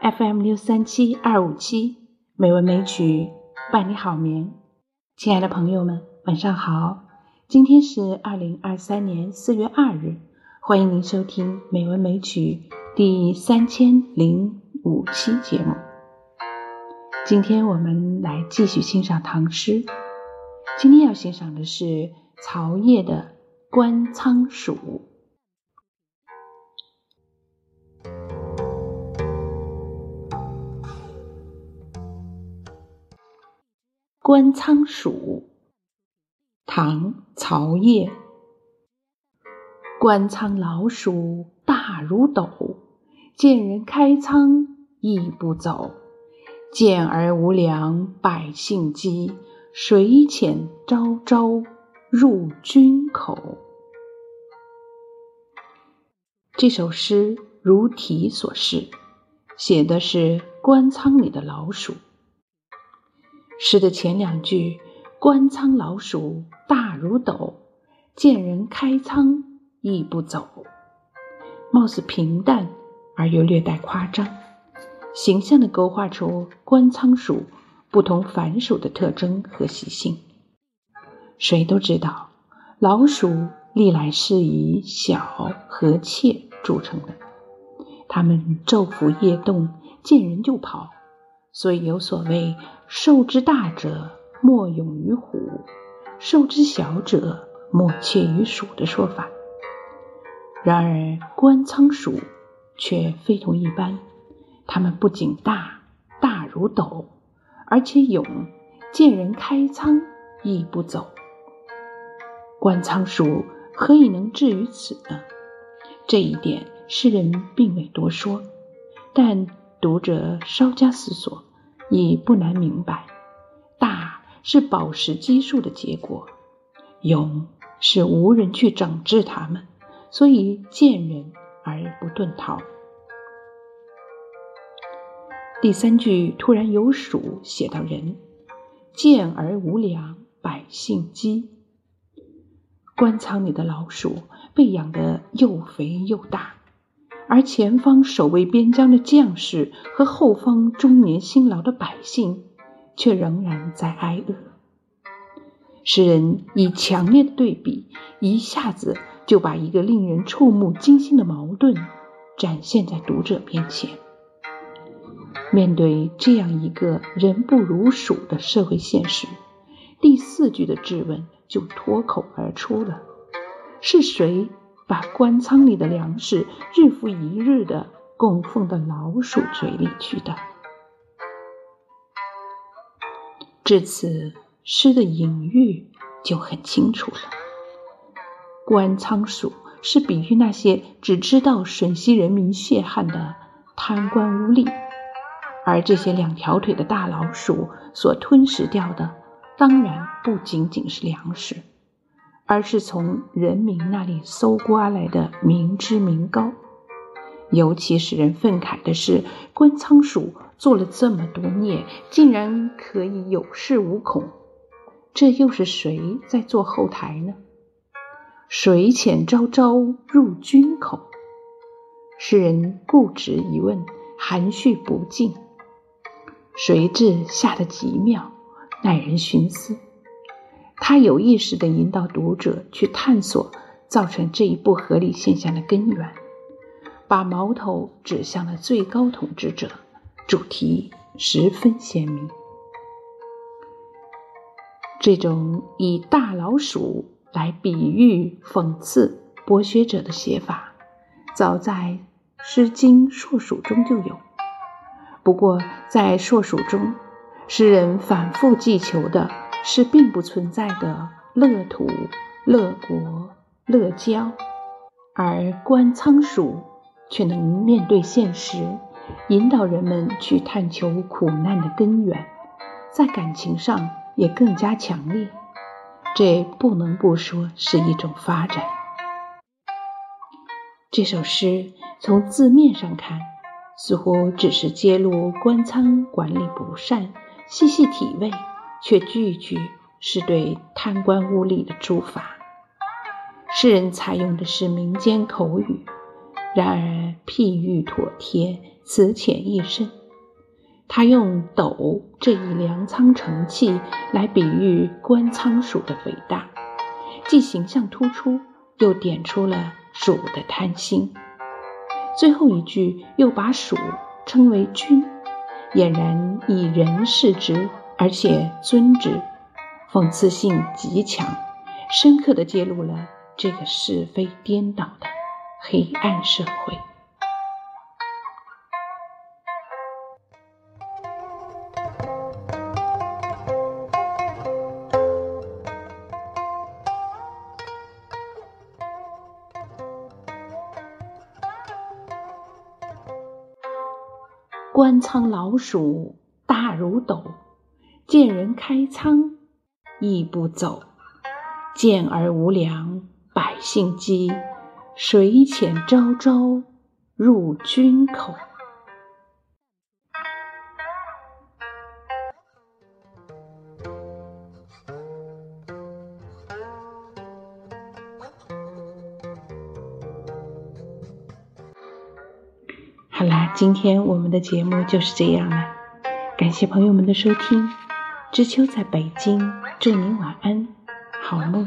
fm 六三七二五七美文美曲伴你好眠。亲爱的朋友们晚上好。今天是二零二三年四月二日欢迎您收听美文美曲第三千零五期节目。今天我们来继续欣赏唐诗。今天要欣赏的是曹烨的观仓鼠。观仓鼠》唐·曹烨。官仓老鼠大如斗，见人开仓亦不走。见而无粮，百姓饥，水浅朝朝入军口。这首诗如题所示，写的是官仓里的老鼠。诗的前两句“官仓老鼠大如斗，见人开仓亦不走”，貌似平淡而又略带夸张，形象地勾画出官仓鼠不同凡鼠的特征和习性。谁都知道，老鼠历来是以小和怯著称的，它们昼伏夜动，见人就跑。所以有所谓“兽之大者，莫勇于虎；兽之小者，莫怯于鼠”的说法。然而，官仓鼠却非同一般，它们不仅大，大如斗，而且勇，见人开仓亦不走。官仓鼠何以能至于此呢？这一点诗人并未多说，但。读者稍加思索，已不难明白：大是饱食积数的结果，勇是无人去整治他们，所以见人而不遁逃。第三句突然有鼠写到人，见而无粮，百姓饥。官仓里的老鼠被养得又肥又大。而前方守卫边疆的将士和后方终年辛劳的百姓，却仍然在挨饿。诗人以强烈的对比，一下子就把一个令人触目惊心的矛盾展现在读者面前。面对这样一个人不如鼠的社会现实，第四句的质问就脱口而出了：是谁？把官仓里的粮食日复一日的供奉到老鼠嘴里去的。至此，诗的隐喻就很清楚了。官仓鼠是比喻那些只知道吮吸人民血汗的贪官污吏，而这些两条腿的大老鼠所吞食掉的，当然不仅仅是粮食。而是从人民那里搜刮来的民脂民膏。尤其使人愤慨的是，官仓鼠做了这么多孽，竟然可以有恃无恐。这又是谁在做后台呢？水浅朝朝入君口。诗人固执一问，含蓄不尽，谁知下的极妙，耐人寻思。他有意识地引导读者去探索造成这一不合理现象的根源，把矛头指向了最高统治者，主题十分鲜明。这种以大老鼠来比喻、讽刺剥削者的写法，早在《诗经·硕鼠》中就有。不过，在《硕鼠》中，诗人反复寄求的。是并不存在的乐土、乐国、乐交，而观仓鼠却能面对现实，引导人们去探求苦难的根源，在感情上也更加强烈。这不能不说是一种发展。这首诗从字面上看，似乎只是揭露官仓管理不善，细细体味。却句句是对贪官污吏的诛伐。诗人采用的是民间口语，然而譬喻妥帖，词浅意深，他用斗这一粮仓盛器来比喻官仓鼠的肥大，既形象突出，又点出了鼠的贪心。最后一句又把鼠称为君，俨然以人视之，而且尊旨，讽刺性极强，深刻地揭露了这个是非颠倒的黑暗社会。官仓老鼠大如斗，见人开仓亦不走。见而无粮，百姓饥，水浅朝朝入军口。好啦，今天我们的节目就是这样了，感谢朋友们的收听。知秋在北京，祝您晚安，好梦。